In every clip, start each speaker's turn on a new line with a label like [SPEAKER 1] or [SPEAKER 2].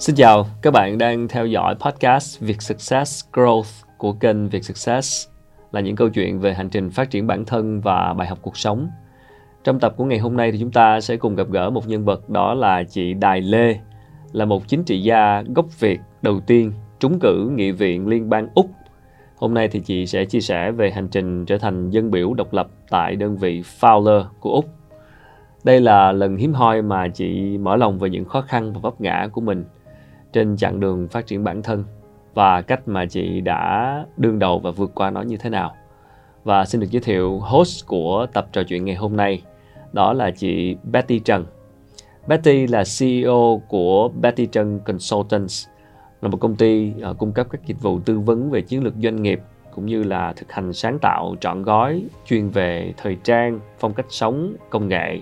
[SPEAKER 1] Xin chào, các bạn đang theo dõi podcast Việt Success Growth của kênh Việt Success là những câu chuyện về hành trình phát triển bản thân và bài học cuộc sống. Trong tập của ngày hôm nay thì chúng ta sẽ cùng gặp gỡ một nhân vật đó là chị Đài Lê, là một chính trị gia gốc Việt đầu tiên trúng cử nghị viện liên bang Úc. Hôm nay thì chị sẽ chia sẻ về hành trình trở thành dân biểu độc lập tại đơn vị Fowler của Úc. Đây là lần hiếm hoi mà chị mở lòng về những khó khăn và vấp ngã của mình trên chặng đường phát triển bản thân và cách mà chị đã đương đầu và vượt qua nó như thế nào. Và xin được giới thiệu host của tập trò chuyện ngày hôm nay, đó là chị Betty Trần. Betty là CEO của Betty Trần Consultants, là một công ty uh, cung cấp các dịch vụ tư vấn về chiến lược doanh nghiệp cũng như là thực hành sáng tạo trọn gói chuyên về thời trang, phong cách sống, công nghệ.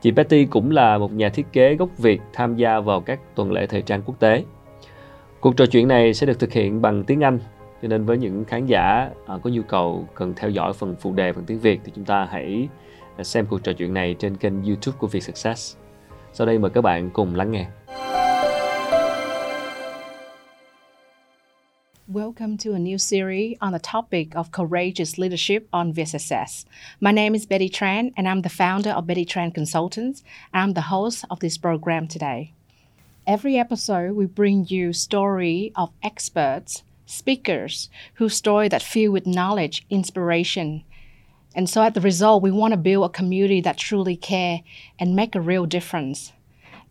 [SPEAKER 1] Chị Betty cũng là một nhà thiết kế gốc Việt tham gia vào các tuần lễ thời trang quốc tế. Cuộc trò chuyện này sẽ được thực hiện bằng tiếng Anh, cho nên với những khán giả à, có nhu cầu cần theo dõi phần phụ đề bằng tiếng Việt thì chúng ta hãy à, xem cuộc trò chuyện này trên kênh YouTube của Việt Success. Sau đây mời các bạn cùng lắng nghe.
[SPEAKER 2] Welcome to a new series on the topic of courageous leadership on VSSS. My name is Betty Tran, and I'm the founder of Betty Tran Consultants. I'm the host of this program today. Every episode, we bring you story of experts, speakers whose story that fill with knowledge, inspiration. And so, at the result, we want to build a community that truly care and make a real difference.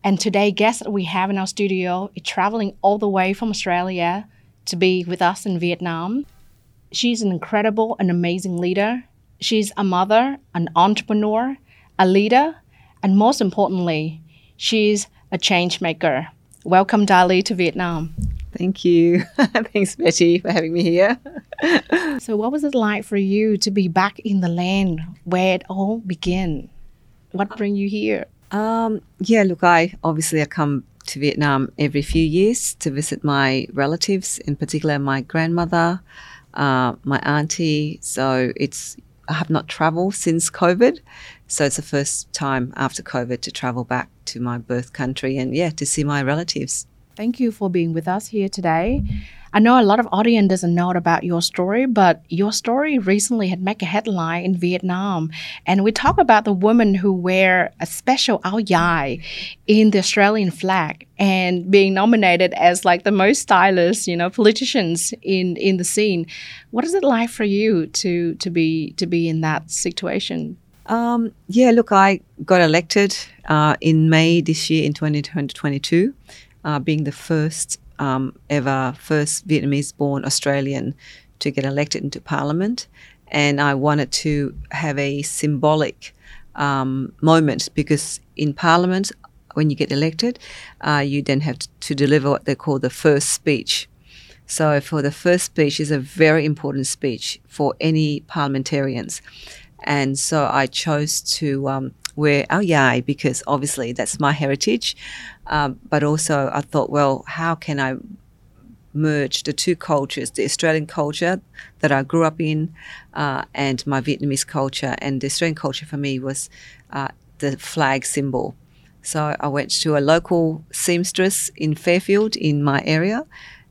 [SPEAKER 2] And today, guest that we have in our studio is traveling all the way from Australia to be with us in Vietnam. She's an incredible and amazing leader. She's a mother, an entrepreneur, a leader, and most importantly, she's a change maker. Welcome, Dai Le, to Vietnam.
[SPEAKER 3] Thank you. Thanks, Betty, for having me here.
[SPEAKER 2] So, what was it like for you to be back in the land where it all began? What bring you here?
[SPEAKER 3] Um, yeah, look, I obviously I come to Vietnam every few years to visit my relatives, in particular my grandmother, uh, my auntie. So it's I have not travelled since COVID, so it's the first time after COVID to travel back to my birth country and yeah, to see my relatives.
[SPEAKER 2] Thank you for being with us here today. I know a lot of audience doesn't know about your story, but your story recently had made a headline in Vietnam, and we talk about the women who wear a special áo dài in the Australian flag and being nominated as like the most stylish, you know, politicians in in the scene. What is it like for you to to be to be in that situation?
[SPEAKER 3] Um, yeah, look, I got elected uh, in May this year in 2022, uh, being the first um, ever first Vietnamese born Australian to get elected into parliament. And I wanted to have a symbolic um, moment because in parliament, when you get elected, uh, you then have to deliver what they call the first speech. So, for the first speech is a very important speech for any parliamentarians, and so I chose to um, wear áo dài because obviously that's my heritage. Um, but also, I thought, well, how can I merge the two cultures, the Australian culture that I grew up in uh, and my Vietnamese culture? And the Australian culture for me was uh, the flag symbol. So I went to a local seamstress in Fairfield in my area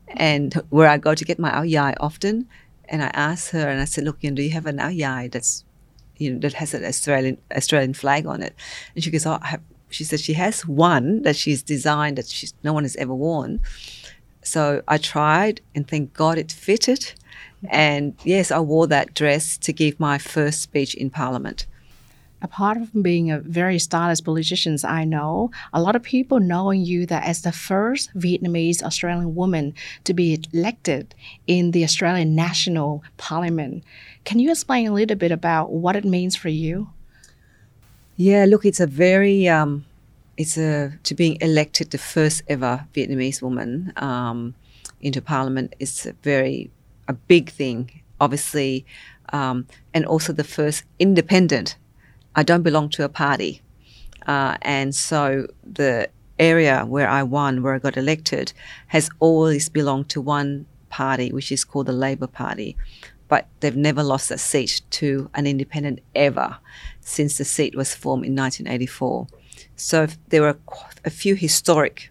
[SPEAKER 3] and where I go to get my yai often. And I asked her and I said, look, you know, do you have an yai that's you know, that has an Australian Australian flag on it. And she goes, oh, I have, she said she has one that she's designed that she's, no one has ever worn. So I tried, and thank God it fitted. And yes, I wore that dress to give my first speech in Parliament.
[SPEAKER 2] Apart from being a very stylish politician, I know a lot of people knowing you that as the first Vietnamese Australian woman to be elected in the Australian National Parliament. Can you explain a little bit about what it means for you?
[SPEAKER 3] Yeah, look, it's a very um, it's a to being elected the first ever Vietnamese woman um, into parliament is a very a big thing, obviously, um, and also the first independent. I don't belong to a party, uh, and so the area where I won, where I got elected, has always belonged to one party, which is called the Labour Party but they've never lost a seat to an independent ever since the seat was formed in 1984. So there were a few historic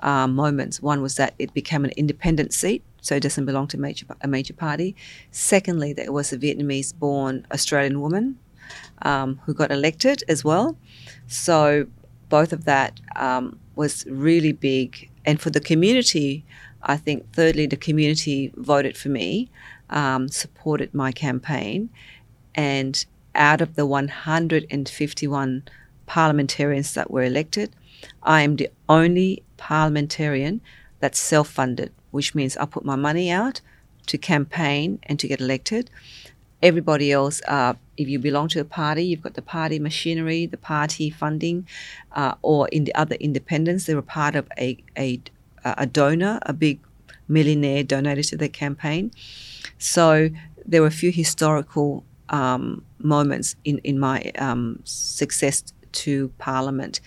[SPEAKER 3] uh, moments. One was that it became an independent seat, so it doesn't belong to major, a major party. Secondly, there was a Vietnamese born Australian woman um, who got elected as well. So both of that um, was really big. And for the community, I think, thirdly, the community voted for me, um, supported my campaign. And out of the 151 parliamentarians that were elected, I am the only parliamentarian that's self funded, which means I put my money out to campaign and to get elected. Everybody else, uh, if you belong to a party, you've got the party machinery, the party funding, uh, or in the other independents, they were part of a, a, a donor, a big millionaire donated to their campaign. So there were a few historical um, moments in, in my um, success to Parliament.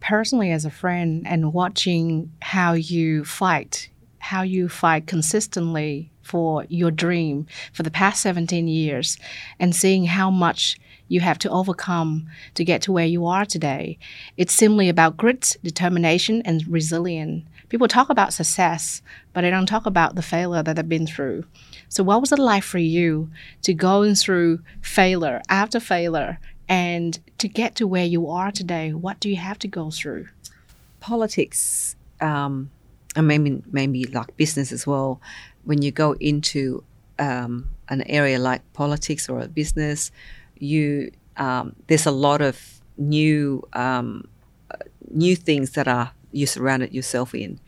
[SPEAKER 2] Personally, as a friend, and watching how you fight, how you fight consistently for your dream for the past 17 years, and seeing how much you have to overcome to get to where you are today. It's simply about grit, determination, and resilience. People talk about success, but they don't talk about the failure that they've been through. So, what was it like for you to going through failure after failure and to get to where you are today? What do you have to go through?
[SPEAKER 3] Politics, um, and maybe maybe like business as well. When you go into um, an area like politics or a business, you um, there's a lot of new um, new things that are you surrounded yourself in,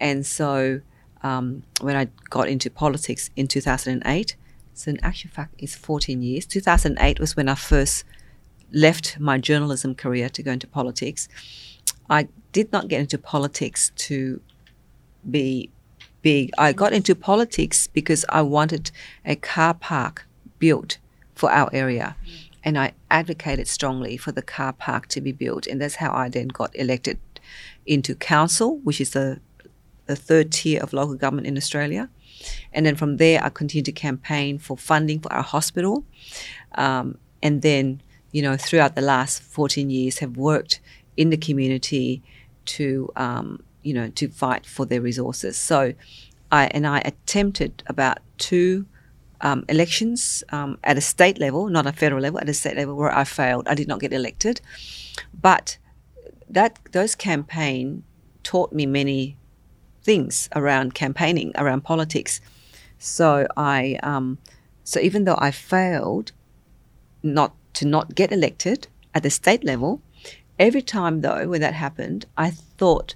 [SPEAKER 3] and so um, when I got into politics in 2008. So in actual fact, it's 14 years. 2008 was when I first left my journalism career to go into politics. I did not get into politics to be big. I got into politics because I wanted a car park built for our area. And I advocated strongly for the car park to be built. And that's how I then got elected into council, which is the the third tier of local government in Australia. And then from there, I continued to campaign for funding for our hospital. Um, and then, you know, throughout the last 14 years, have worked in the community to, um, you know, to fight for their resources. So, I and I attempted about two um, elections um, at a state level, not a federal level, at a state level where I failed. I did not get elected, but that those campaign taught me many things around campaigning, around politics. So I, um, so even though I failed, not to not get elected at the state level, every time though when that happened, I thought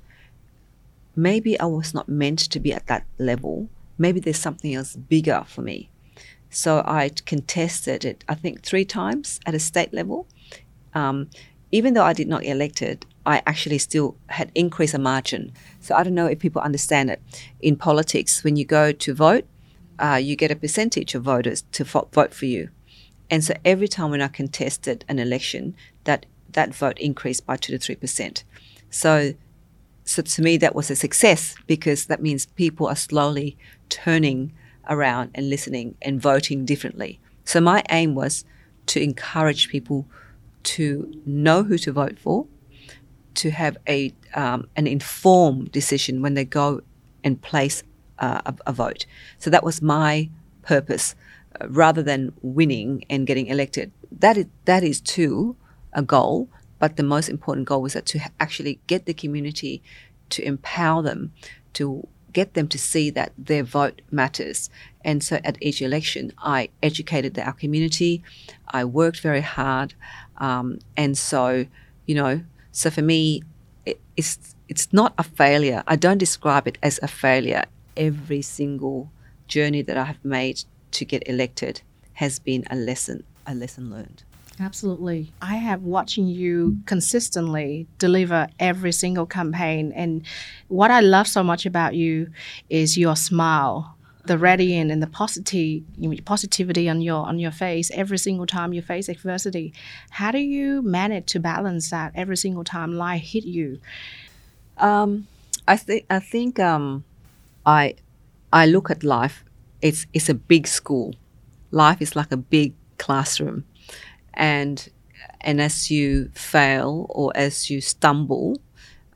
[SPEAKER 3] maybe I was not meant to be at that level. Maybe there's something else bigger for me. So I contested it, I think, three times at a state level. Um, even though I did not get elected, I actually still had increased a margin. So I don't know if people understand it. In politics, when you go to vote, uh, you get a percentage of voters to fo- vote for you. And so every time when I contested an election, that that vote increased by two to three percent. So, so to me that was a success because that means people are slowly turning around and listening and voting differently. So my aim was to encourage people to know who to vote for to have a um, an informed decision when they go and place uh, a, a, vote. So that was my purpose, uh, rather than winning and getting elected. That is that is too a goal, but the most important goal was that to actually get the community to empower them to get them to see that their vote matters. And so at each election, I educated our community. I worked very hard. Um, and so, you know, so for me, it, it's it's not a failure. I don't describe it as a failure. Every single journey that I have made to get elected has been a lesson, a lesson learned.
[SPEAKER 2] Absolutely. I have watching you consistently deliver every single campaign. And what I love so much about you is your smile the radiant and the positivity positivity on your on your face every single time you face adversity. How do you manage to balance that every single time life hit you?
[SPEAKER 3] Um, I think I think um, I I look at life. It's it's a big school. Life is like a big classroom, and and as you fail or as you stumble,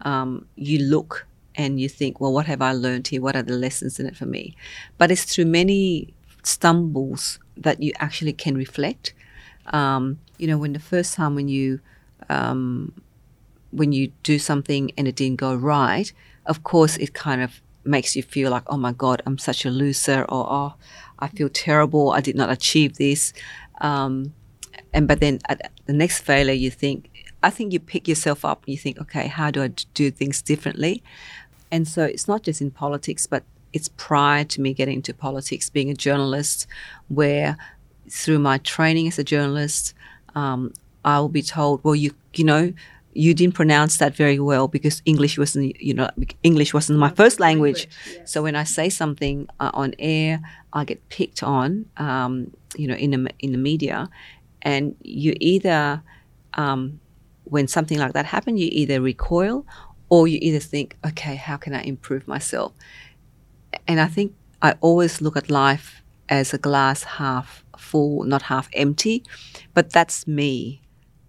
[SPEAKER 3] um, you look and you think, well, what have I learned here? What are the lessons in it for me? But it's through many stumbles that you actually can reflect. Um, you know, when the first time when you um, when you do something and it didn't go right, of course, it kind of makes you feel like, oh my God, I'm such a loser, or oh, I feel terrible, I did not achieve this. Um, and but then at the next failure, you think, I think you pick yourself up and you think, okay, how do I do things differently? And so it's not just in politics, but it's prior to me getting into politics, being a journalist, where through my training as a journalist, um, I will be told, well, you you know, you didn't pronounce that very well because English wasn't, you know, English wasn't my first language. Yes. So when I say something uh, on air, I get picked on, um, you know, in the in the media, and you either, um, when something like that happens, you either recoil, or you either think, okay, how can I improve myself? And I think I always look at life as a glass half full, not half empty, but that's me.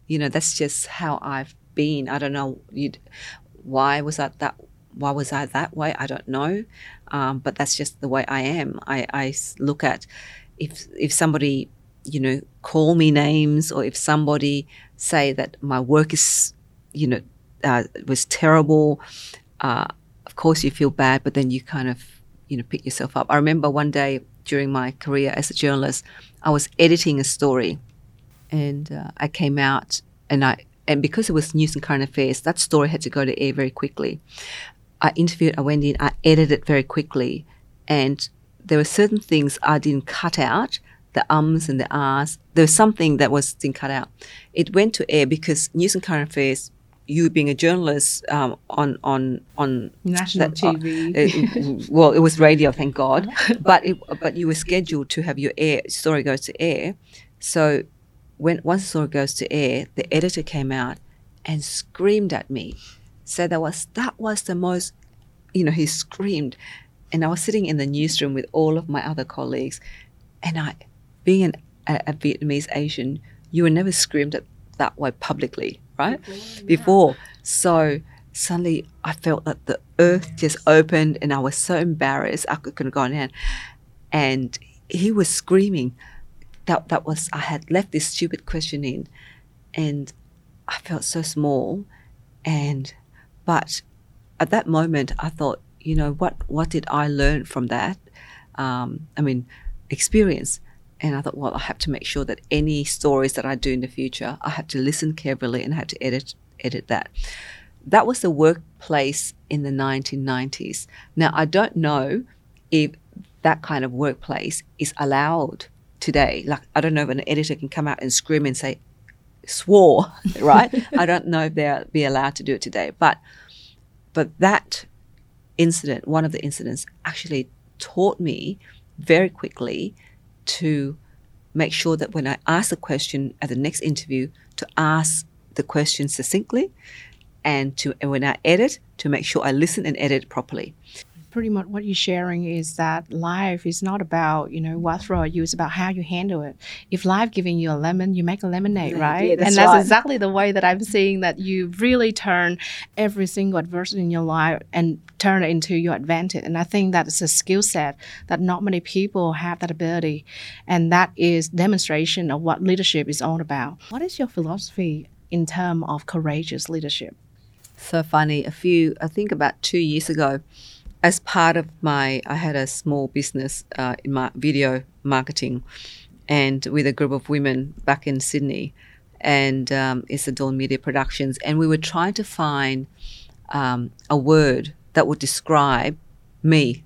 [SPEAKER 3] You know, that's just how I've been. I don't know why was that that why was I that way? I don't know, um, but that's just the way I am. I, I look at if if somebody you know call me names or if somebody say that my work is you know uh, was terrible. Uh, of course, you feel bad, but then you kind of you know pick yourself up. I remember one day during my career as a journalist, I was editing a story, and uh, I came out and I and because it was news and current affairs, that story had to go to air very quickly. I interviewed, I went in, I edited it very quickly, and there were certain things I didn't cut out, the ums and the ahs. There was something that was didn't cut out. It went to air because news and current affairs. You being a journalist um, on on on
[SPEAKER 2] national that, TV.
[SPEAKER 3] Uh, it, well, it was radio, thank God. but it, but you were scheduled to have your air story go to air, so when once the story goes to air, the editor came out and screamed at me. Said that was that was the most, you know, he screamed, and I was sitting in the newsroom with all of my other colleagues, and I, being an, a, a Vietnamese Asian, you were never screamed at that way publicly, right? Before, so suddenly I felt that the earth just opened, and I was so embarrassed I couldn't go on, and he was screaming that that was I had left this stupid question in, and I felt so small, and but at that moment I thought, you know, what what did I learn from that? Um, I mean, experience. And I thought, well, I have to make sure that any stories that I do in the future, I have to listen carefully and I have to edit edit that. That was the workplace in the 1990s. Now I don't know if that kind of workplace is allowed today. Like, I don't know if an editor can come out and scream and say, swore, right? I don't know if they'll be allowed to do it today. But, but that incident, one of the incidents, actually taught me very quickly to make sure that when I ask a question at the next interview, to ask the question succinctly and to and when I edit, to make sure I listen and edit properly
[SPEAKER 2] pretty much what you're sharing is that life is not about you know what throw at you it's about how you handle it. If life giving you a lemon you make a lemonade right?
[SPEAKER 3] yeah, that's
[SPEAKER 2] and that's
[SPEAKER 3] right.
[SPEAKER 2] exactly the way that i'm seeing that you really turn every single adversity in your life and turn it into your advantage. And i think that it's a skill set that not many people have that ability. And that is demonstration of what leadership is all about. What is your philosophy in terms of courageous leadership?
[SPEAKER 3] So funny a few i think about two years ago as part of my, I had a small business uh, in my video marketing, and with a group of women back in Sydney, and um, it's the Dawn Media Productions, and we were trying to find um, a word that would describe me.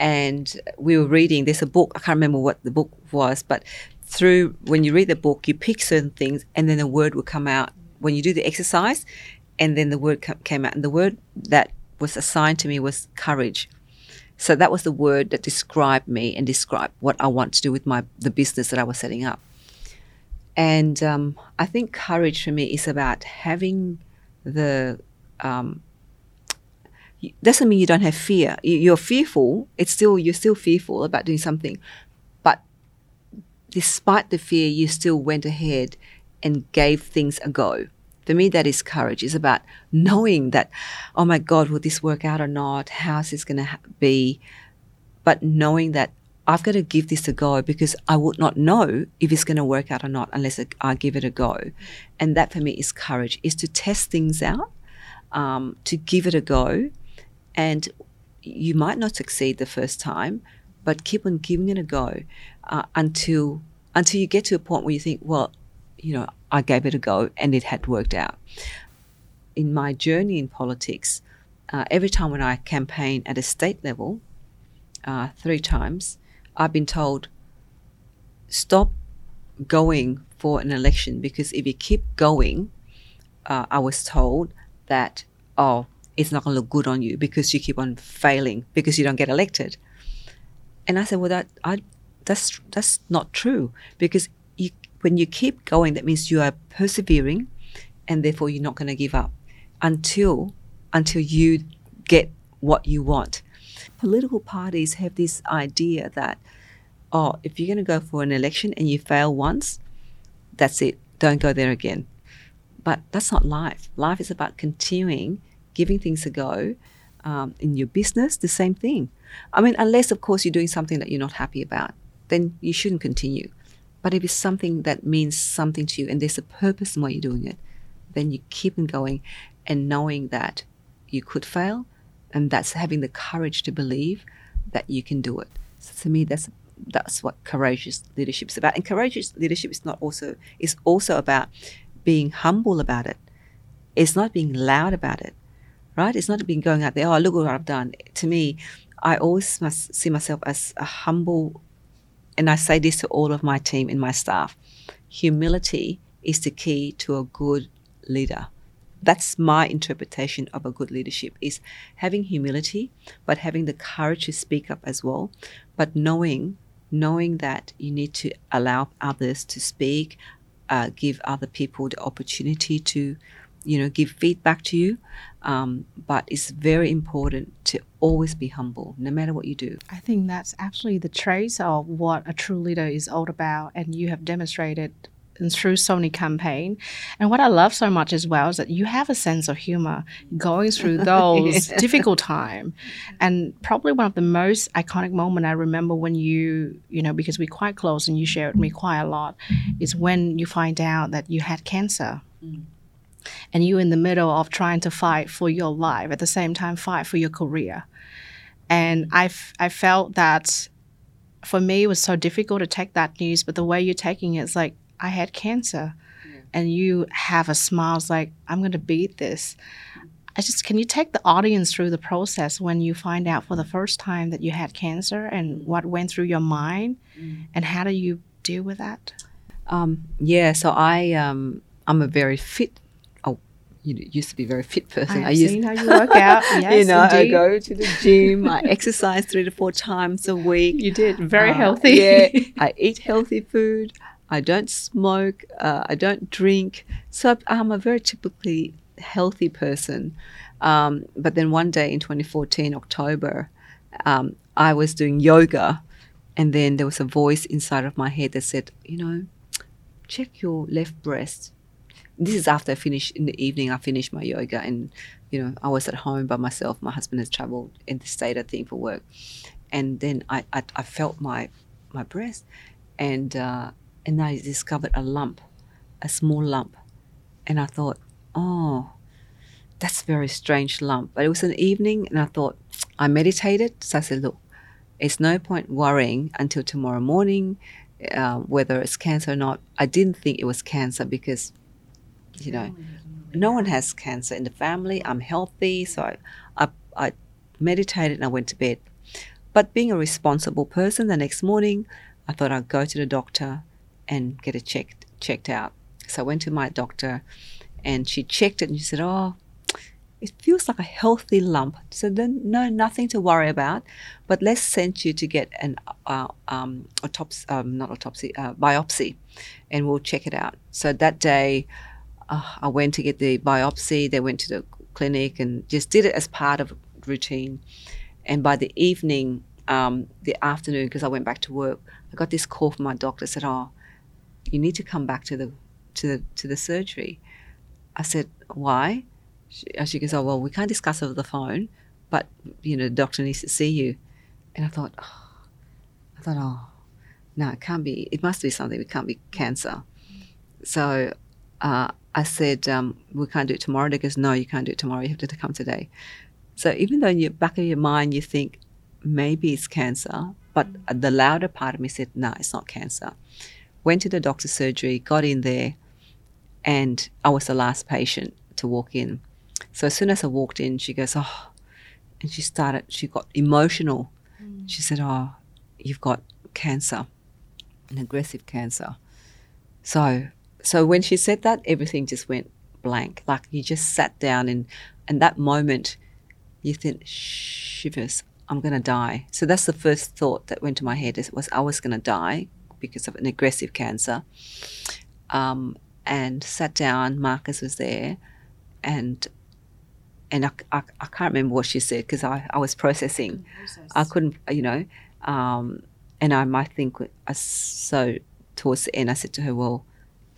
[SPEAKER 3] And we were reading. There's a book. I can't remember what the book was, but through when you read the book, you pick certain things, and then a word will come out when you do the exercise, and then the word came out, and the word that was assigned to me was courage. So that was the word that described me and described what I want to do with my the business that I was setting up. And um, I think courage for me is about having the um, doesn't mean you don't have fear. You're fearful. It's still you're still fearful about doing something, but despite the fear, you still went ahead and gave things a go For me, that is courage. It's about knowing that, oh my God, will this work out or not? How's this going to ha- be? But knowing that I've got to give this a go because I would not know if it's going to work out or not unless I give it a go. And that for me is courage, is to test things out, um, to give it a go. And you might not succeed the first time, but keep on giving it a go uh, until until you get to a point where you think, well, you know, I gave it a go and it had worked out. In my journey in politics, uh, every time when I campaign at a state level, uh, three times, I've been told, stop going for an election because if you keep going, uh, I was told that, oh, it's not going to look good on you because you keep on failing because you don't get elected. And I said, well, that I, that's that's not true because when you keep going, that means you are persevering, and therefore you're not going to give up until until you get what you want. Political parties have this idea that, oh, if you're going to go for an election and you fail once, that's it. Don't go there again. But that's not life. Life is about continuing giving things a go. Um, in your business, the same thing. I mean, unless, of course, you're doing something that you're not happy about, then you shouldn't continue. But if it's something that means something to you and there's a purpose in why you're doing it, then you keep on going and knowing that you could fail and that's having the courage to believe that you can do it. So to me, that's that's what courageous leadership is about. And courageous leadership is not also is also about being humble about it. It's not being loud about it right? It's not being going out there, oh, look what I've done. To me, I always must see myself as a humble, and I say this to all of my team and my staff humility is the key to a good leader. That's my interpretation of a good leadership is having humility, but having the courage to speak up as well, but knowing knowing that you need to allow others to speak, uh, give other people the opportunity to you know, give feedback to you. Um, but it's very important to always be humble, no matter what you do.
[SPEAKER 2] I think that's actually the trace of what a true leader is all about, and you have demonstrated through so many campaign. And what I love so much as well is that you have a sense of humor going through those yeah. difficult time. And probably one of the most iconic moment I remember when you, you know, because we're quite close and you shared with me quite a lot, is when you find out that you had cancer. Mm and you're in the middle of trying to fight for your life at the same time fight for your career. And I, I felt that for me it was so difficult to take that news but the way you're taking it is like i had cancer. Yeah. and you have a smile it's like i'm going to beat this. I just can you take the audience through the process when you find out for the first time that you had cancer and what went through your mind? Mm. and how do you deal with that?
[SPEAKER 3] Um, yeah so i um, i'm a very fit you know, used to be a very fit person.
[SPEAKER 2] I, I used, seen how you work out. Yes,
[SPEAKER 3] you know,
[SPEAKER 2] indeed.
[SPEAKER 3] I go to the gym. I exercise three to four times a week.
[SPEAKER 2] You did very uh, healthy.
[SPEAKER 3] yeah, I eat healthy food. I don't smoke. Uh, I don't drink. So I'm a very typically healthy person. Um, but then one day in 2014, October, um, I was doing yoga, and then there was a voice inside of my head that said, you know, check your left breast this is after I finished in the evening. I finished my yoga, and you know I was at home by myself. My husband has travelled in the state, I think, for work, and then I I, I felt my my breast, and uh, and I discovered a lump, a small lump, and I thought, oh, that's a very strange lump. But it was an evening, and I thought I meditated. So I said, look, it's no point worrying until tomorrow morning. Uh, whether it's cancer or not, I didn't think it was cancer because you know, no one has cancer in the family. I'm healthy, so I, I, I meditated and I went to bed. But being a responsible person, the next morning, I thought I'd go to the doctor and get it checked checked out. So I went to my doctor, and she checked it and she said, "Oh, it feels like a healthy lump. So then, no, nothing to worry about. But let's send you to get an uh, um, autopsy, um, not autopsy, uh, biopsy, and we'll check it out. So that day, uh, I went to get the biopsy. They went to the clinic and just did it as part of routine. And by the evening, um, the afternoon, because I went back to work, I got this call from my doctor. Said, "Oh, you need to come back to the to the to the surgery." I said, why? She, she goes, oh, well, we can't discuss over the phone, but, you know, the doctor needs to see you. And I thought, oh, I thought, oh, no, it can't be. It must be something. It can't be cancer. So uh, said, um, we can't do it tomorrow. They goes, no, you can't do it tomorrow. You have to come today. So even though in the back of your mind you think maybe it's cancer, but the louder part of me said, no, it's not cancer. Went to the doctor's surgery, got in there, and I was the last patient to walk in. So as soon as I walked in, she goes, oh, and she started, she got emotional. Mm. She said, oh, you've got cancer, an aggressive cancer. So, so when she said that, everything just went blank. Like you just sat down and, and that moment, you think, shivers, I'm going to die. So that's the first thought that went to my head is was I was going to die because of an aggressive cancer. Um, and sat down. Marcus was there, and and I, I, I can't remember what she said because I, I was processing. I couldn't, you know, um, and I might think I, so towards the end I said to her, well,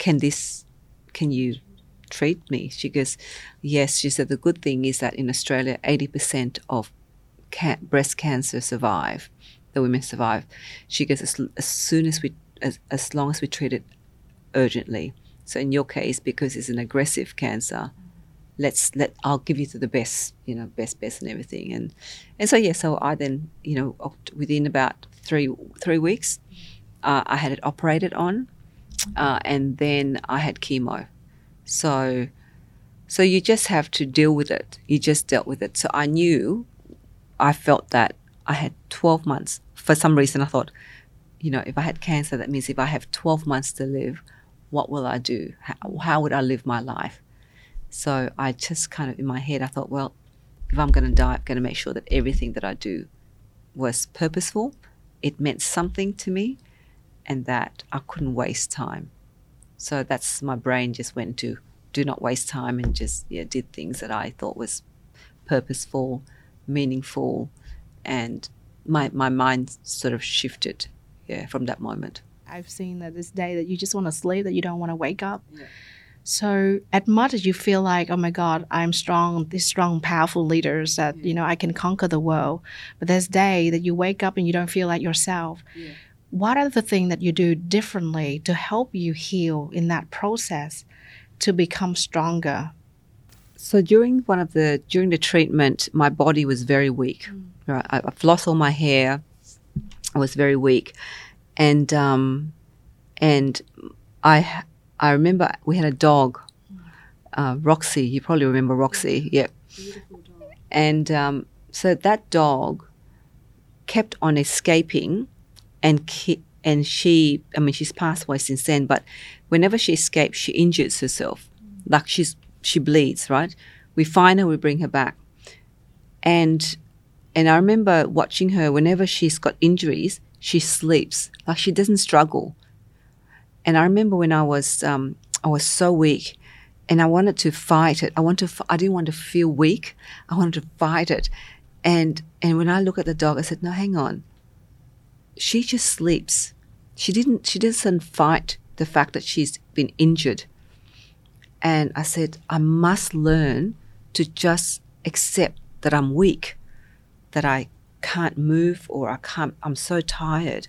[SPEAKER 3] can this, can you treat me? She goes, yes. She said the good thing is that in Australia, eighty percent of breast cancer survive. The women survive. She goes as, as soon as we, as, as long as we treat it urgently. So in your case, because it's an aggressive cancer, let's let I'll give you to the best, you know, best, best, and everything. And and so yeah, so I then you know within about three three weeks, uh, I had it operated on, uh, and then I had chemo. So so you just have to deal with it. You just dealt with it. So I knew, I felt that I had 12 months. For some reason, I thought, you know, if I had cancer, that means if I have 12 months to live, what will I do? How, how would I live my life? So I just kind of, in my head, I thought, well, if I'm going to die, I'm going to make sure that everything that I do was purposeful. It meant something to me and that I couldn't waste time. So that's my brain just went to do not waste time and just yeah, did things that I thought was purposeful, meaningful, and my my mind sort of shifted yeah from that moment.
[SPEAKER 2] I've seen that this day that you just want to sleep, that you don't want to wake up. Yeah. So, at much as you feel like, oh my God, I'm strong, these strong, powerful leaders that, yeah. you know, I can conquer the world. But there's day that you wake up and you don't feel like yourself. Yeah. What are the things that you do differently to help you heal in that process to become stronger?
[SPEAKER 3] So during one of the during the treatment, my body was very weak. Mm. Right, I, I've lost all my hair. I was very weak, and um, and I I remember we had a dog, uh, Roxy. You probably remember Roxy, yep. And um, so that dog kept on escaping, and ki- and she I mean she's passed away since then, but whenever she escapes, she injures herself, like she's she bleeds. Right? We find her, we bring her back, and and I remember watching her whenever she's got injuries she sleeps. Like she doesn't struggle. And i remember when i was um, i was so weak and i wanted to fight it. I want to i didn't want to feel weak. I wanted to fight it. And and when i look at the dog i said no hang on she just sleeps she didn't she doesn't fight the fact that she's been injured and i said i must learn to just accept that i'm weak that i can't move or I can't, I'm so tired.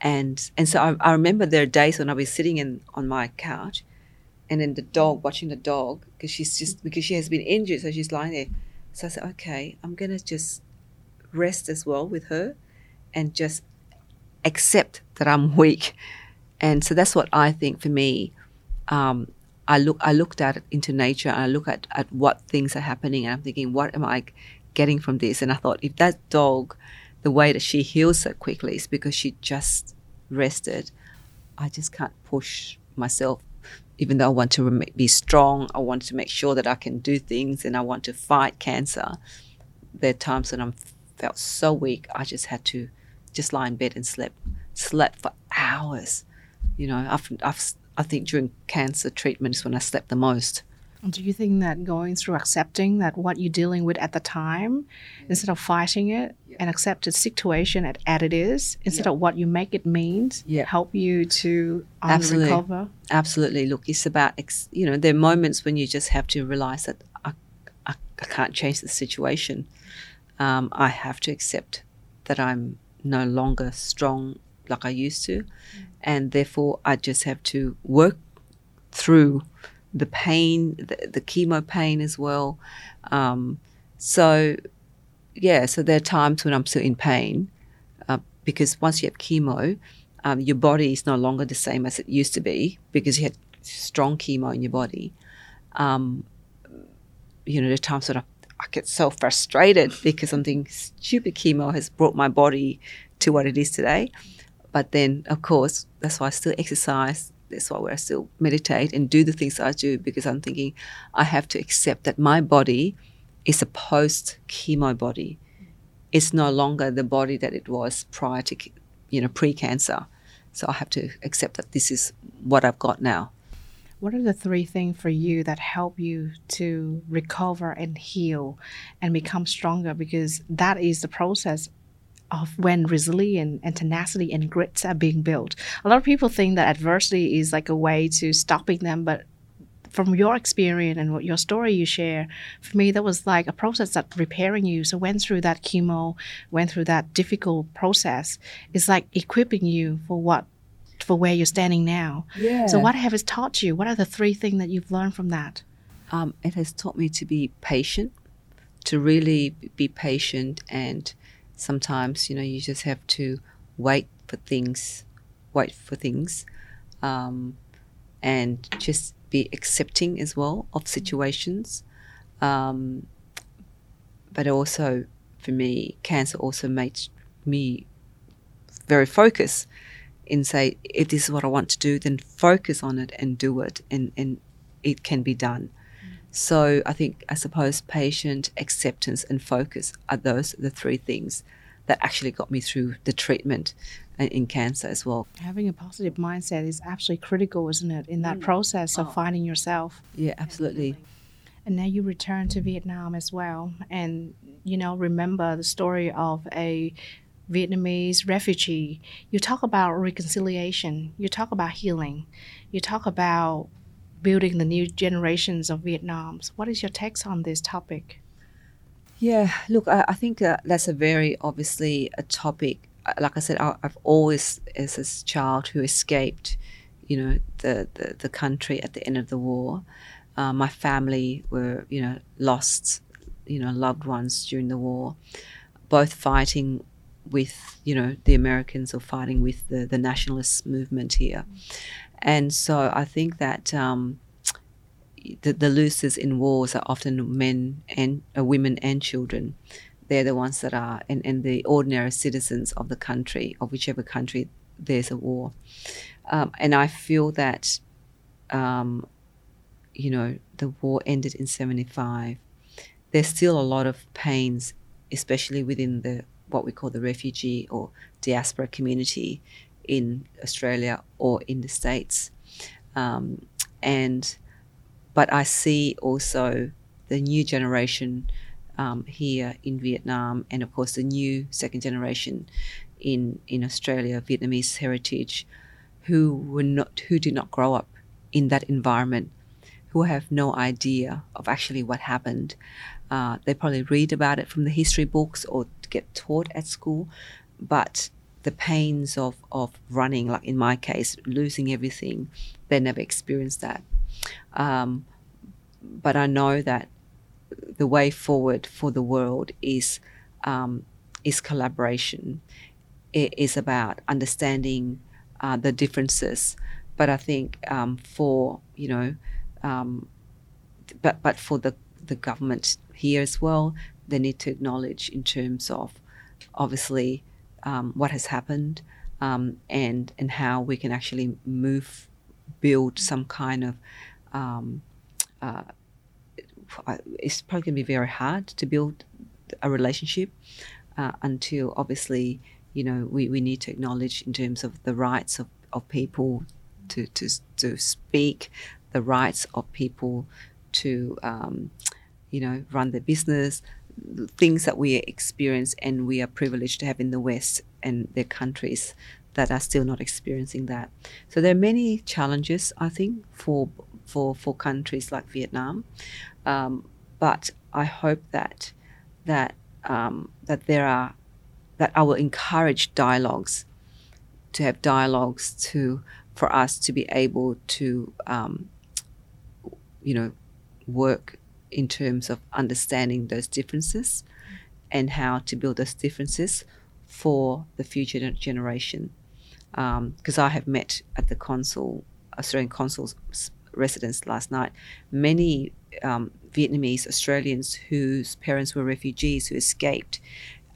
[SPEAKER 3] And, and so I, I remember there are days when I'll be sitting in, on my couch and then the dog, watching the dog, because she's just, because she has been injured, so she's lying there. So I said, okay, I'm to just rest as well with her and just accept that I'm weak. And so that's what I think for me. Um, I look, I looked at it into nature and I look at, at what things are happening and I'm thinking, what am I getting from this. And I thought, if that dog, the way that she heals so quickly is because she just rested, I just can't push myself. Even though I want to be strong, I want to make sure that I can do things and I want to fight cancer. There are times when I'm felt so weak, I just had to just lie in bed and sleep, slept for hours. You know, I've, I've, I think during cancer treatment is when I slept the most.
[SPEAKER 2] Do you think that going through accepting that what you're dealing with at the time, instead of fighting it and accept the situation at, as it is, instead of what you make it means,
[SPEAKER 3] Yeah.
[SPEAKER 2] help you to um,
[SPEAKER 3] Absolutely.
[SPEAKER 2] recover?
[SPEAKER 3] Absolutely. Look, it's about, ex- you know, there are moments when you just have to realize that I, I, I can't change the situation. Um, I have to accept that I'm no longer strong like I used to. And therefore, I just have to work through the pain, the, the chemo pain as well. Um, so, yeah, so there are times when I'm still in pain uh, because once you have chemo, um, your body is no longer the same as it used to be because you had strong chemo in your body. Um, you know, there are times that I, I get so frustrated because something stupid chemo has brought my body to what it is today. But then, of course, that's why I still exercise. That's why I still meditate and do the things I do because I'm thinking I have to accept that my body is a post chemo body. It's no longer the body that it was prior to, you know, pre cancer. So I have to accept that this is what I've got now.
[SPEAKER 2] What are the three things for you that help you to recover and heal and become stronger? Because that is the process of when resilience and tenacity and grit are being built. A lot of people think that adversity is like a way to stopping them, but from your experience and what your story you share, for me that was like a process that repairing you. So went through that chemo, went through that difficult process. It's like equipping you for what for where you're standing now.
[SPEAKER 3] Yeah.
[SPEAKER 2] So what have it taught you? What are the three things that you've learned from that?
[SPEAKER 3] um, it has taught me to be patient, to really be patient, and sometimes you know you just have to wait for things, wait for things, um, and just be accepting as well of situations. Um, but also, for me, cancer also made me very focused in say if this is what I want to do, then focus on it and do it, and and it can be done. Mm. So I think I suppose patient, acceptance, and focus are those the three things that actually got me through the treatment in- in cancer as well.
[SPEAKER 2] Having a positive mindset is absolutely critical, isn't it, in that mm. process of oh. finding yourself.
[SPEAKER 3] Yeah, absolutely.
[SPEAKER 2] And now you return to Vietnam as well. And, you know, remember the story of a Vietnamese refugee. You talk about reconciliation, you talk about healing, you talk about building the new generations of Vietnams. What is your takes on this topic?
[SPEAKER 3] Yeah, look, I, I think uh, that's a very obviously a topic. Uh, Like I said, I, I've always, as a child who escaped, you know, the, the, the country at the end of the war, uh, my family were, you know, lost, you know, loved ones during the war, both fighting with, you know, the Americans or fighting with the, the nationalist movement here. And so I think that um, the, the losers in wars are often men and uh, women and children. They're the ones that are, and, and the ordinary citizens of the country, of whichever country there's a war. Um, and I feel that, um, you know, the war ended in 75. There's still a lot of pains, especially within the what we call the refugee or diaspora community in Australia or in the States. Um, and but I see also the new generation um, here in Vietnam, and of course the new second generation in in Australia, Vietnamese heritage, who were not who did not grow up in that environment, who have no idea of actually what happened. Uh, they probably read about it from the history books or get taught at school, but the pains of, of running, like in my case, losing everything, they never experienced that. Um, but I know that the way forward for the world is um, is collaboration. It is about understanding uh, the differences. But I think um, for you know, um, but but for the the government here as well, they need to acknowledge in terms of obviously um, what has happened um, and and how we can actually move, build some kind of. Um, uh, it's probably going to be very hard to build a relationship uh, until obviously you know we, we need to acknowledge in terms of the rights of, of people to, to to speak, the rights of people to um, you know run their business, things that we experience and we are privileged to have in the West and their countries that are still not experiencing that. So there are many challenges, I think, for for for countries like Vietnam, um, but I hope that that um, that there are that I will encourage dialogues to have dialogues to for us to be able to um, you know work in terms of understanding those differences and how to build those differences for the future generation. Because um, I have met at the consul, Australian consul's residence last night, many um, Vietnamese Australians whose parents were refugees who escaped,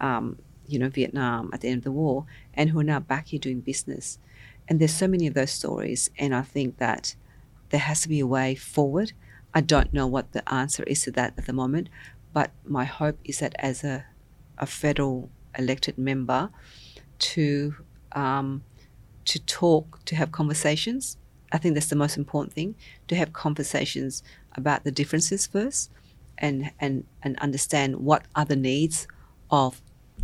[SPEAKER 3] um, you know, Vietnam at the end of the war, and who are now back here doing business. And there's so many of those stories, and I think that there has to be a way forward. I don't know what the answer is to that at the moment, but my hope is that as a, a federal elected member, to um, to talk, to have conversations. I think that's the most important thing to have conversations about the differences first, and and and understand what are the needs of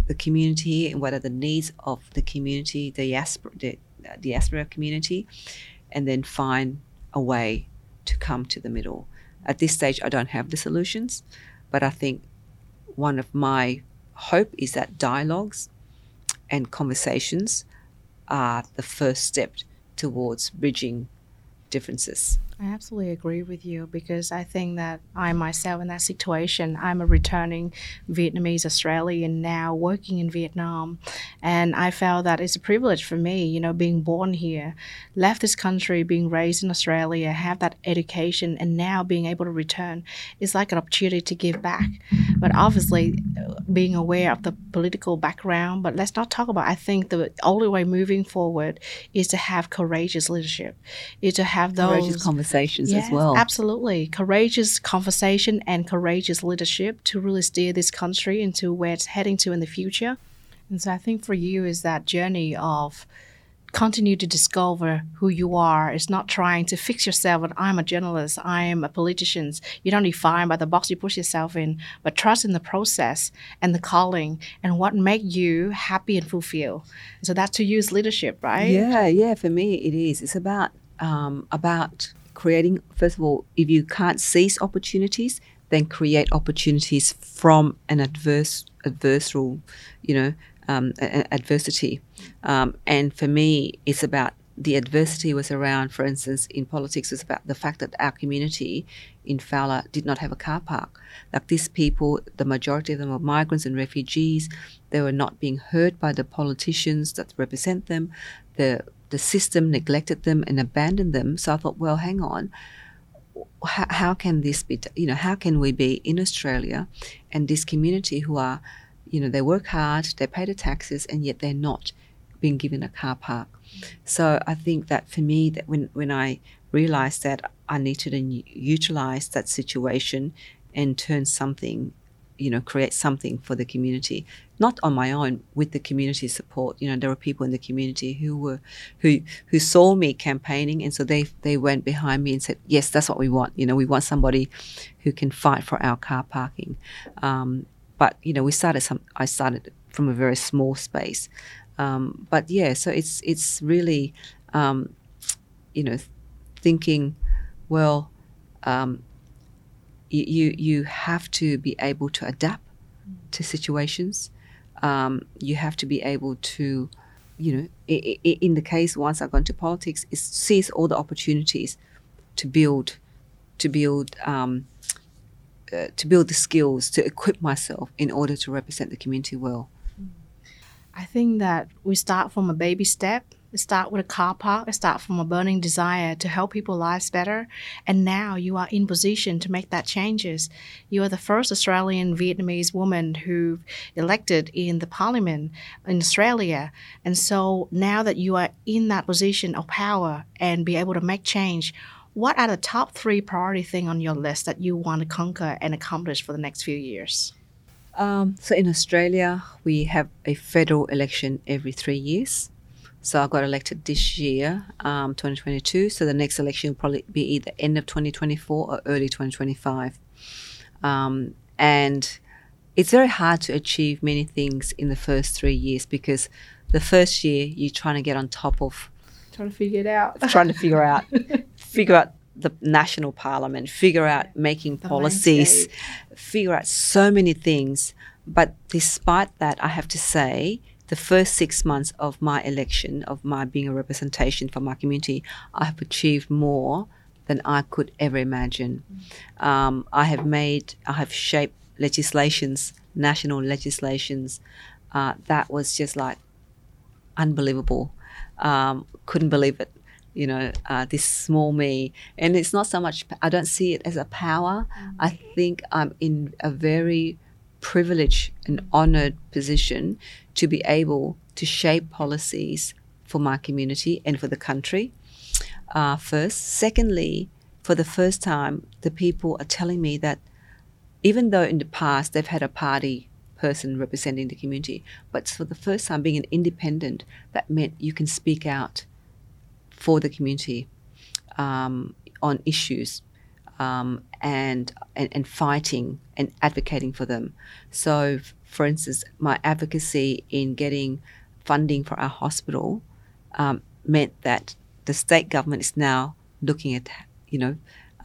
[SPEAKER 3] the community and what are the needs of the community, the diaspora, the diaspora community, and then find a way to come to the middle. At this stage, I don't have the solutions, but I think one of my hope is that dialogues and conversations are the first step towards bridging differences.
[SPEAKER 2] I absolutely agree with you because I think that I myself in that situation, I'm a returning Vietnamese Australian now working in Vietnam. And I felt that it's a privilege for me, you know, being born here, left this country, being raised in Australia, have that education, and now being able to return is like an opportunity to give back. But obviously, uh, being aware of the political background, but let's not talk about, I think the only way moving forward is to have courageous leadership, is to have those
[SPEAKER 3] courageous conversations
[SPEAKER 2] yes,
[SPEAKER 3] as well.
[SPEAKER 2] Absolutely. Courageous conversation and courageous leadership to really steer this country into where it's heading to in the future. And so I think for you is that journey of continue to discover who you are. It's not trying to fix yourself and I'm a journalist, I am a politician. You don't define by the box you push yourself in, but trust in the process and the calling and what make you happy and fulfilled. So that's to use leadership, right?
[SPEAKER 3] Yeah, yeah. For me, it is. It's about um, about creating, first of all, if you can't seize opportunities, then create opportunities from an adverse, adversarial, you know, um, adversity. Um, and for me, it's about the adversity was around, for instance, in politics, was about the fact that our community in Fowler did not have a car park. Like these people, the majority of them were migrants and refugees. They were not being heard by the politicians that represent them. The the system neglected them and abandoned them. So I thought, well, hang on. How, how can this be? You know, how can we be in Australia and this community who are, you know, they work hard, they pay the taxes, and yet they're not being given a car park. So I think that for me, that when when I realized that I needed to utilize that situation and turn something you know create something for the community. Not on my own with the community support. You know there were people in the community who were who who saw me campaigning and so they they went behind me and said yes that's what we want. You know we want somebody who can fight for our car parking. Um, but you know we started some i started from a very small space. Um, but yeah so it's it's really um, you know thinking well um, you, you, have to be able to adapt to situations. Um, you have to be able to, you know, in the case once I got into politics, is seize all the opportunities to build, to build, um, uh, to build the skills to equip myself in order to represent the community well.
[SPEAKER 2] I think that we start from a baby step it start with a car park. It start from a burning desire to help people lives better. And now you are in position to make that changes. You are the first Australian Vietnamese woman who elected in the parliament in Australia. And so now that you are in that position of power and be able to make change, what are the top three priority thing on your list that you want to conquer and accomplish for the next few years?
[SPEAKER 3] Um, so in Australia, we have a federal election every three years So I got elected this year, um, 2022. So the next election will probably be either end of 2024 or early 2025. Um, and it's very hard to achieve many things in the first three years because the first year you're trying to get on top of
[SPEAKER 2] trying to figure it out,
[SPEAKER 3] trying to figure out, figure out the national parliament, figure out making
[SPEAKER 2] The
[SPEAKER 3] policies,
[SPEAKER 2] landscape.
[SPEAKER 3] figure out so many things. But despite that, I have to say, the first six months of my election, of my being a representation for my community, I have achieved more than I could ever imagine. Um, I have made, I have shaped legislations, national legislations, uh, that was just like unbelievable. Um, couldn't believe it. You know, uh, this small me, and it's not so much. I don't see it as a power. I think I'm in a very privileged and honored position to be able to shape policies for my community and for the country. Uh, first, secondly, for the first time, the people are telling me that even though in the past they've had a party person representing the community, but for the first time being an independent, that meant you can speak out for the community um, on issues um, and, and and fighting and advocating for them. So, for instance, my advocacy in getting funding for our hospital um, meant that the state government is now looking at, you know,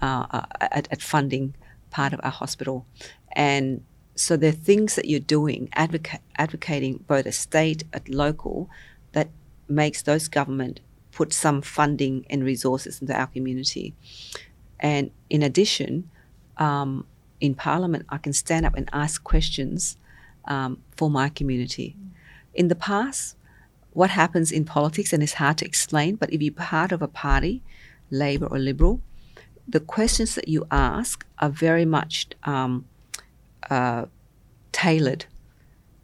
[SPEAKER 3] uh, uh, at, at funding part of our hospital, and so there are things that you're doing, advoca- advocating both at state, at local, that makes those government put some funding and resources into our community. And in addition, um, in Parliament, I can stand up and ask questions um, for my community. In the past, what happens in politics, and it's hard to explain, but if you're part of a party, Labor or Liberal, the questions that you ask are very much um, uh, tailored,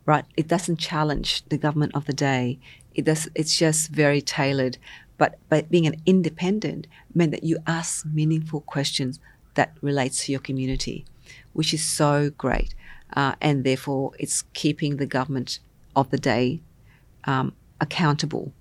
[SPEAKER 3] right? It doesn't challenge the government of the day. It does. It's just very tailored. But by being an independent meant that you ask meaningful questions that relates to your community, which is so great. Uh, and therefore, it's keeping the government of the day um, accountable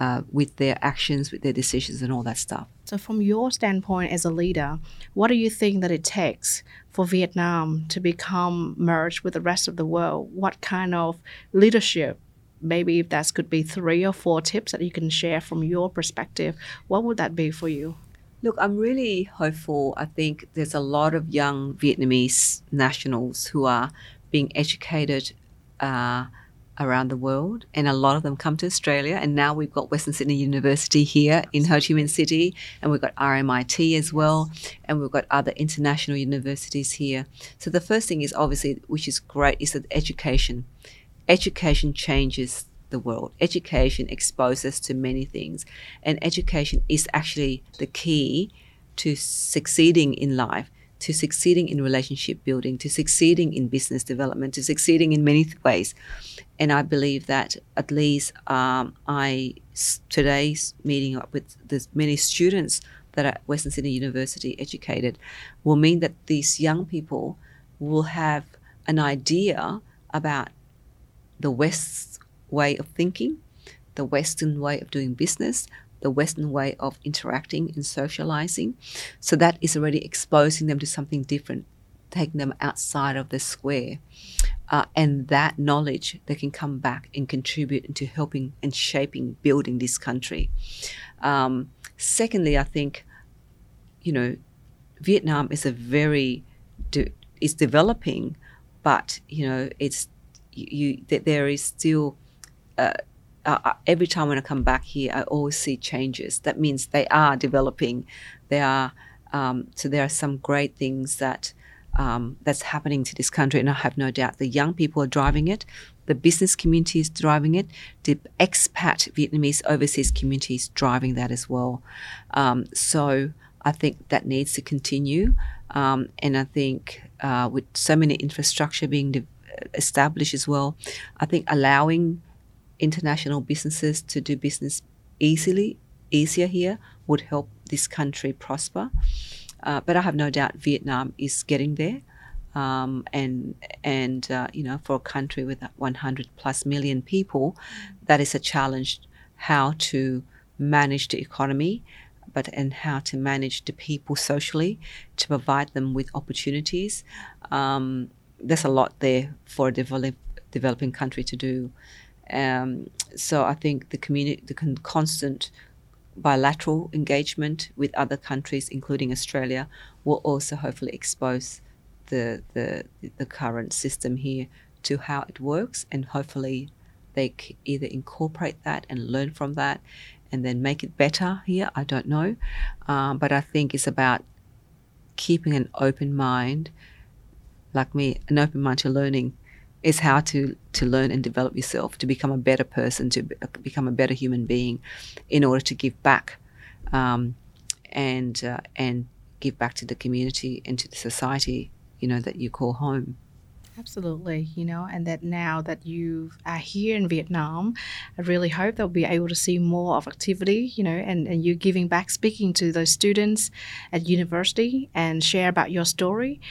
[SPEAKER 3] uh, with their actions, with their decisions, and all that stuff.
[SPEAKER 2] So, from your standpoint as a leader, what do you think that it takes for Vietnam to become merged with the rest of the world? What kind of leadership? Maybe if that could be three or four tips that you can share from your perspective, what would that be for you?
[SPEAKER 3] Look, I'm really hopeful. I think there's a lot of young Vietnamese nationals who are being educated uh, around the world, and a lot of them come to Australia. And now we've got Western Sydney University here in Ho Chi Minh City, and we've got RMIT as well, and we've got other international universities here. So the first thing is obviously, which is great, is that education. Education changes the world. Education exposes to many things, and education is actually the key to succeeding in life, to succeeding in relationship building, to succeeding in business development, to succeeding in many th- ways. And I believe that at least um, I today's meeting up with the many students that are at Western Sydney University educated will mean that these young people will have an idea about the West's way of thinking, the Western way of doing business, the Western way of interacting and socializing. So that is already exposing them to something different, taking them outside of the square. Uh, and that knowledge they can come back and contribute into helping and shaping building this country. Um, secondly, I think, you know, Vietnam is a very de- is developing, but you know it's you, that there is still uh, uh, every time when I come back here, I always see changes. That means they are developing. They are um, so there are some great things that um, that's happening to this country, and I have no doubt the young people are driving it. The business community is driving it. The expat Vietnamese overseas community is driving that as well. Um, so I think that needs to continue, um, and I think uh, with so many infrastructure being de- established as well, I think allowing international businesses to do business easily, easier here would help this country prosper. Uh, but I have no doubt Vietnam is getting there. Um, and and uh, you know for a country with 100 plus million people, that is a challenge. how to manage the economy, but and how to manage the people socially to provide them with opportunities. Um, there's a lot there for a develop, developing country to do. Um, so I think the community, the con- constant bilateral engagement with other countries, including Australia, will also hopefully expose the the the current system here to how it works, and hopefully they either incorporate that and learn from that, and then make it better here. I don't know, um, but I think it's about keeping an open mind, like me, an open mind to learning is how to to learn and develop yourself to become a better person to be, become a better human being in order to give back um, and uh, and give back to the community and to the society you know that you call home
[SPEAKER 2] Absolutely, you know, and that now that you are here in Vietnam, I really hope that we'll be able to see more of activity, you know, and, and you giving back, speaking to those students at university and share about your story.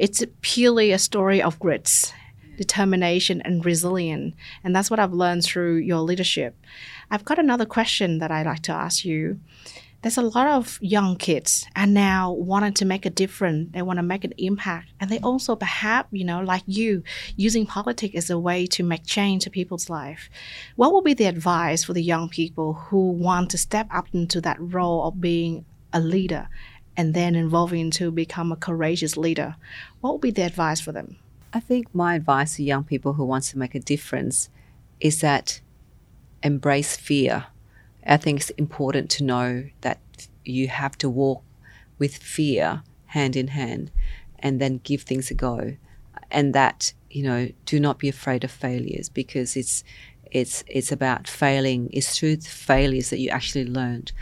[SPEAKER 2] It's purely a story of grits determination, and resilience. And that's what I've learned through your leadership. I've got another question that I'd like to ask you. There's a lot of young kids and now wanting to make a difference. They want to make an impact. And they also perhaps, you know, like you, using politics as a way to make change to people's life. What would be the advice for the young people who want to step up into that role of being a leader and then evolving to become a courageous leader? What would be the advice for them?
[SPEAKER 3] I think my advice to young people who want to make a difference is that embrace fear. I think it's important to know that you have to walk with fear hand in hand and then give things a go. And that, you know, do not be afraid of failures because it's it's it's about failing. It's through the failures that you actually learned.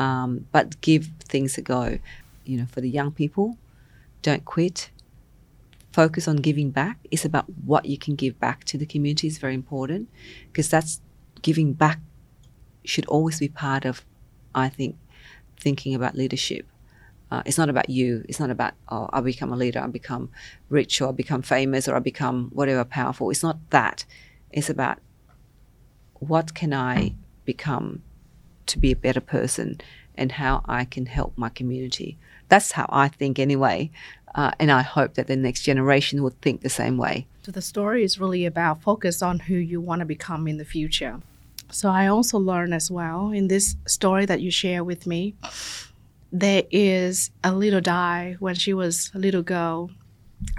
[SPEAKER 3] Um, but give things a go. You know, for the young people, don't quit focus on giving back. It's about what you can give back to the community is very important because that's giving back should always be part of, I think, thinking about leadership. Uh, it's not about you. It's not about oh, I become a leader, I become rich, or I become famous, or I become whatever powerful. It's not that. It's about what can I become to be a better person, and how I can help my community. That's how I think, anyway. Uh, and I hope that the next generation will think the same way.
[SPEAKER 2] So the story is really about focus on who you want to become in the future. So I also learned as well in this story that you share with me, there is a little Dai when she was a little girl.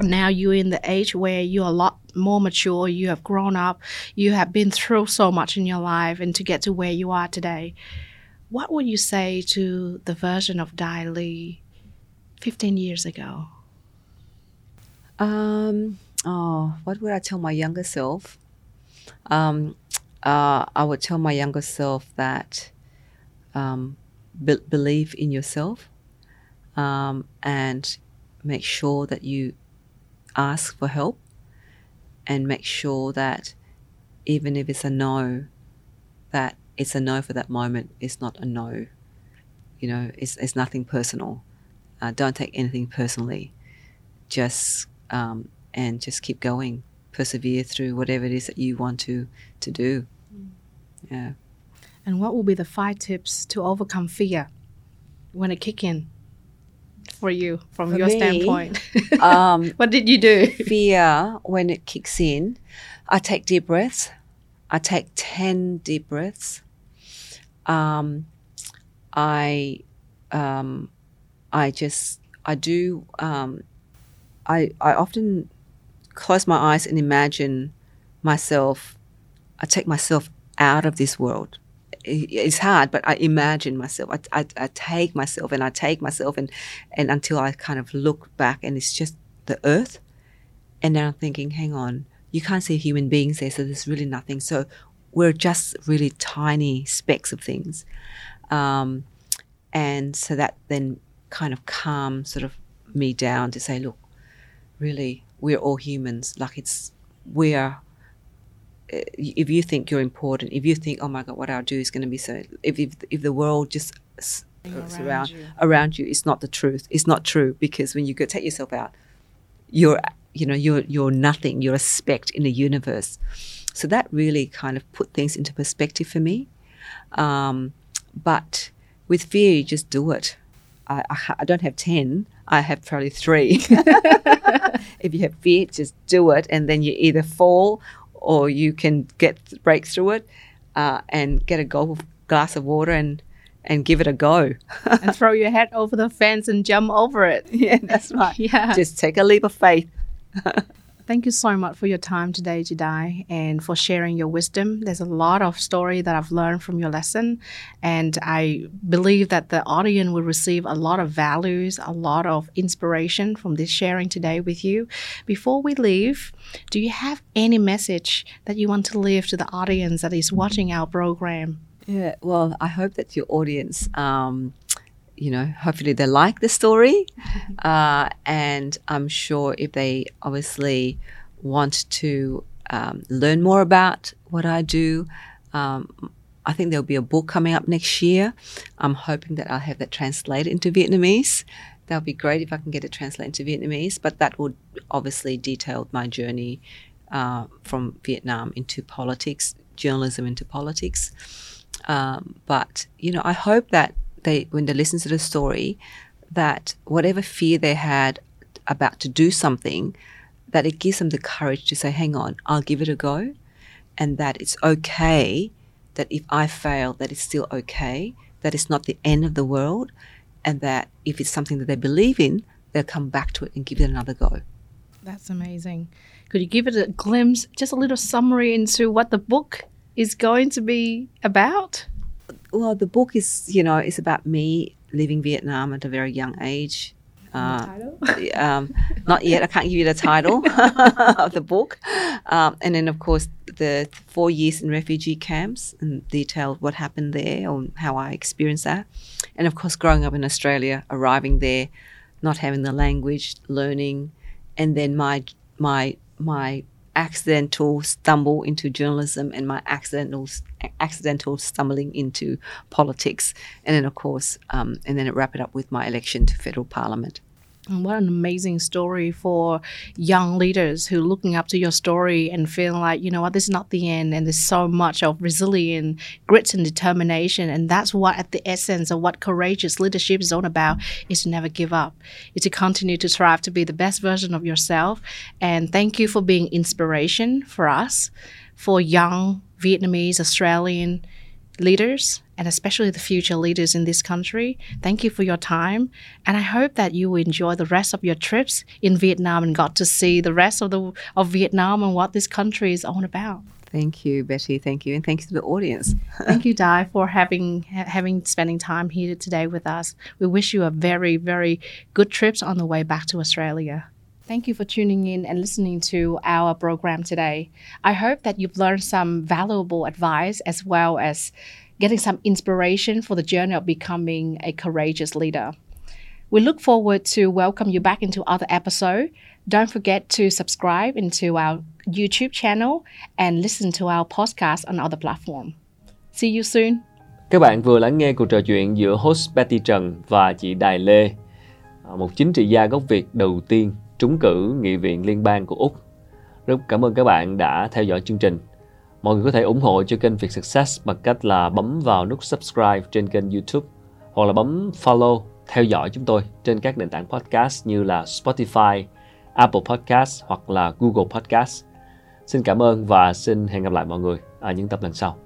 [SPEAKER 2] Now you're in the age where you're a lot more mature, you have grown up, you have been through so much in your life, and to get to where you are today. What would you say to the version of Dai Le 15 years ago?
[SPEAKER 3] Um, oh, what would I tell my younger self? Um, uh, I would tell my younger self that um, be- believe in yourself um, and make sure that you ask for help and make sure that even if it's a no, that it's a no for that moment. It's not a no. You know, it's, it's nothing personal. Uh, don't take anything personally. Just um, and just keep going, persevere through whatever it is that you want to to do. Yeah.
[SPEAKER 2] And what will be the five tips to overcome fear when it kick in for you from
[SPEAKER 3] for
[SPEAKER 2] your
[SPEAKER 3] me,
[SPEAKER 2] standpoint?
[SPEAKER 3] um,
[SPEAKER 2] what did you do?
[SPEAKER 3] Fear when it kicks in, I take deep breaths. I take ten deep breaths. Um, I um, I just I do um, I, I often close my eyes and imagine myself, I take myself out of this world. It's hard, but I imagine myself. I, I, I take myself and I take myself and, and until I kind of look back and it's just the earth. And then I'm thinking, hang on, you can't see human beings there, so there's really nothing. So we're just really tiny specks of things. Um, and so that then kind of calms sort of me down to say, look, really we're all humans like it's we're eh, if you think you're important if you think oh my god what i'll do is going to be so if, if, if the world just around, around you. around you it's not the truth it's not true because when you go take yourself out you're you know you're you're nothing you're a speck in the universe so that really kind of put things into perspective for me Um, but with fear, you just do it. I, I, I don't have 10, I have probably three. if you have fear, just do it. And then you either fall or you can get break through it uh, and get a glass of water and and give it a go.
[SPEAKER 2] and throw your head over the fence and jump over it.
[SPEAKER 3] Yeah, that's right.
[SPEAKER 2] Yeah.
[SPEAKER 3] Just take a leap of faith.
[SPEAKER 2] Thank you so much for your time today, Jidai, and for sharing your wisdom. There's a lot of story that I've learned from your lesson, and I believe that the audience will receive a lot of values, a lot of inspiration from this sharing today with you. Before we leave, do you have any message that you want to leave to the audience that is watching our program?
[SPEAKER 3] Yeah, well, I hope that your audience, um, you know, hopefully they like the story. Uh, and I'm sure if they obviously want to um, learn more about what I do, um, I think there'll be a book coming up next year. I'm hoping that I'll have that translated into Vietnamese. That'll be great if I can get it translated into Vietnamese, but that would obviously detail my journey uh, from Vietnam into politics, journalism into politics. Um, but you know, I hope that they, when they listen to the story, that whatever fear they had about to do something, that it gives them the courage to say, "Hang on, I'll give it a go," and that it's okay. That if I fail, that it's still okay. That it's not the end of the world, and that if it's something that they believe in, they'll come back to it and give it another go.
[SPEAKER 2] That's amazing. Could you give it a glimpse, just a little summary into what the book is going to be about?
[SPEAKER 3] Well, the book is, you know, it's about me leaving Vietnam at a very young age. Uh, um, not yet. I can't give you the title of the book. Um, and then, of course, the four years in refugee camps and detailed what happened there or how I experienced that. And of course, growing up in Australia, arriving there, not having the language, learning, and then my my my accidental stumble into journalism and my accidental accidental stumbling into politics, and then of course, um, and then wrap it up with my election to federal parliament.
[SPEAKER 2] And what an amazing story for young leaders who are looking up to your story and feeling like, you know what, this is not the end. And there's so much of resilience, grit, and determination. And that's what, at the essence of what courageous leadership is all about, is to never give up, is to continue to strive to be the best version of yourself. And thank you for being inspiration for us, for young Vietnamese, Australian leaders and especially the future leaders in this country. Thank you for your time. And I hope that you will enjoy the rest of your trips in Vietnam and got to see the rest of the of Vietnam and what this country is all about.
[SPEAKER 3] Thank you, Betty. Thank you, and thanks to the audience.
[SPEAKER 2] Thank you, Dai, for having ha- having spending time here today with us. We wish you a very, very good trips on the way back to Australia. Thank you for tuning in and listening to our program today. I hope that you've learned some valuable advice as well as getting some inspiration for the journey of becoming a courageous leader. We look forward to welcome you back into other episode. Don't forget to subscribe into our YouTube channel and listen to our podcast on other platform. See you soon.
[SPEAKER 1] Các bạn vừa lắng nghe cuộc trò chuyện giữa host Betty Trần và chị Đài Lê, à, một chính trị gia gốc Việt đầu tiên trúng cử nghị viện liên bang của Úc. Rất cảm ơn các bạn đã theo dõi chương trình. Mọi người có thể ủng hộ cho kênh Việt Success bằng cách là bấm vào nút subscribe trên kênh YouTube hoặc là bấm follow theo dõi chúng tôi trên các nền tảng podcast như là Spotify, Apple Podcast hoặc là Google Podcast. Xin cảm ơn và xin hẹn gặp lại mọi người ở những tập lần sau.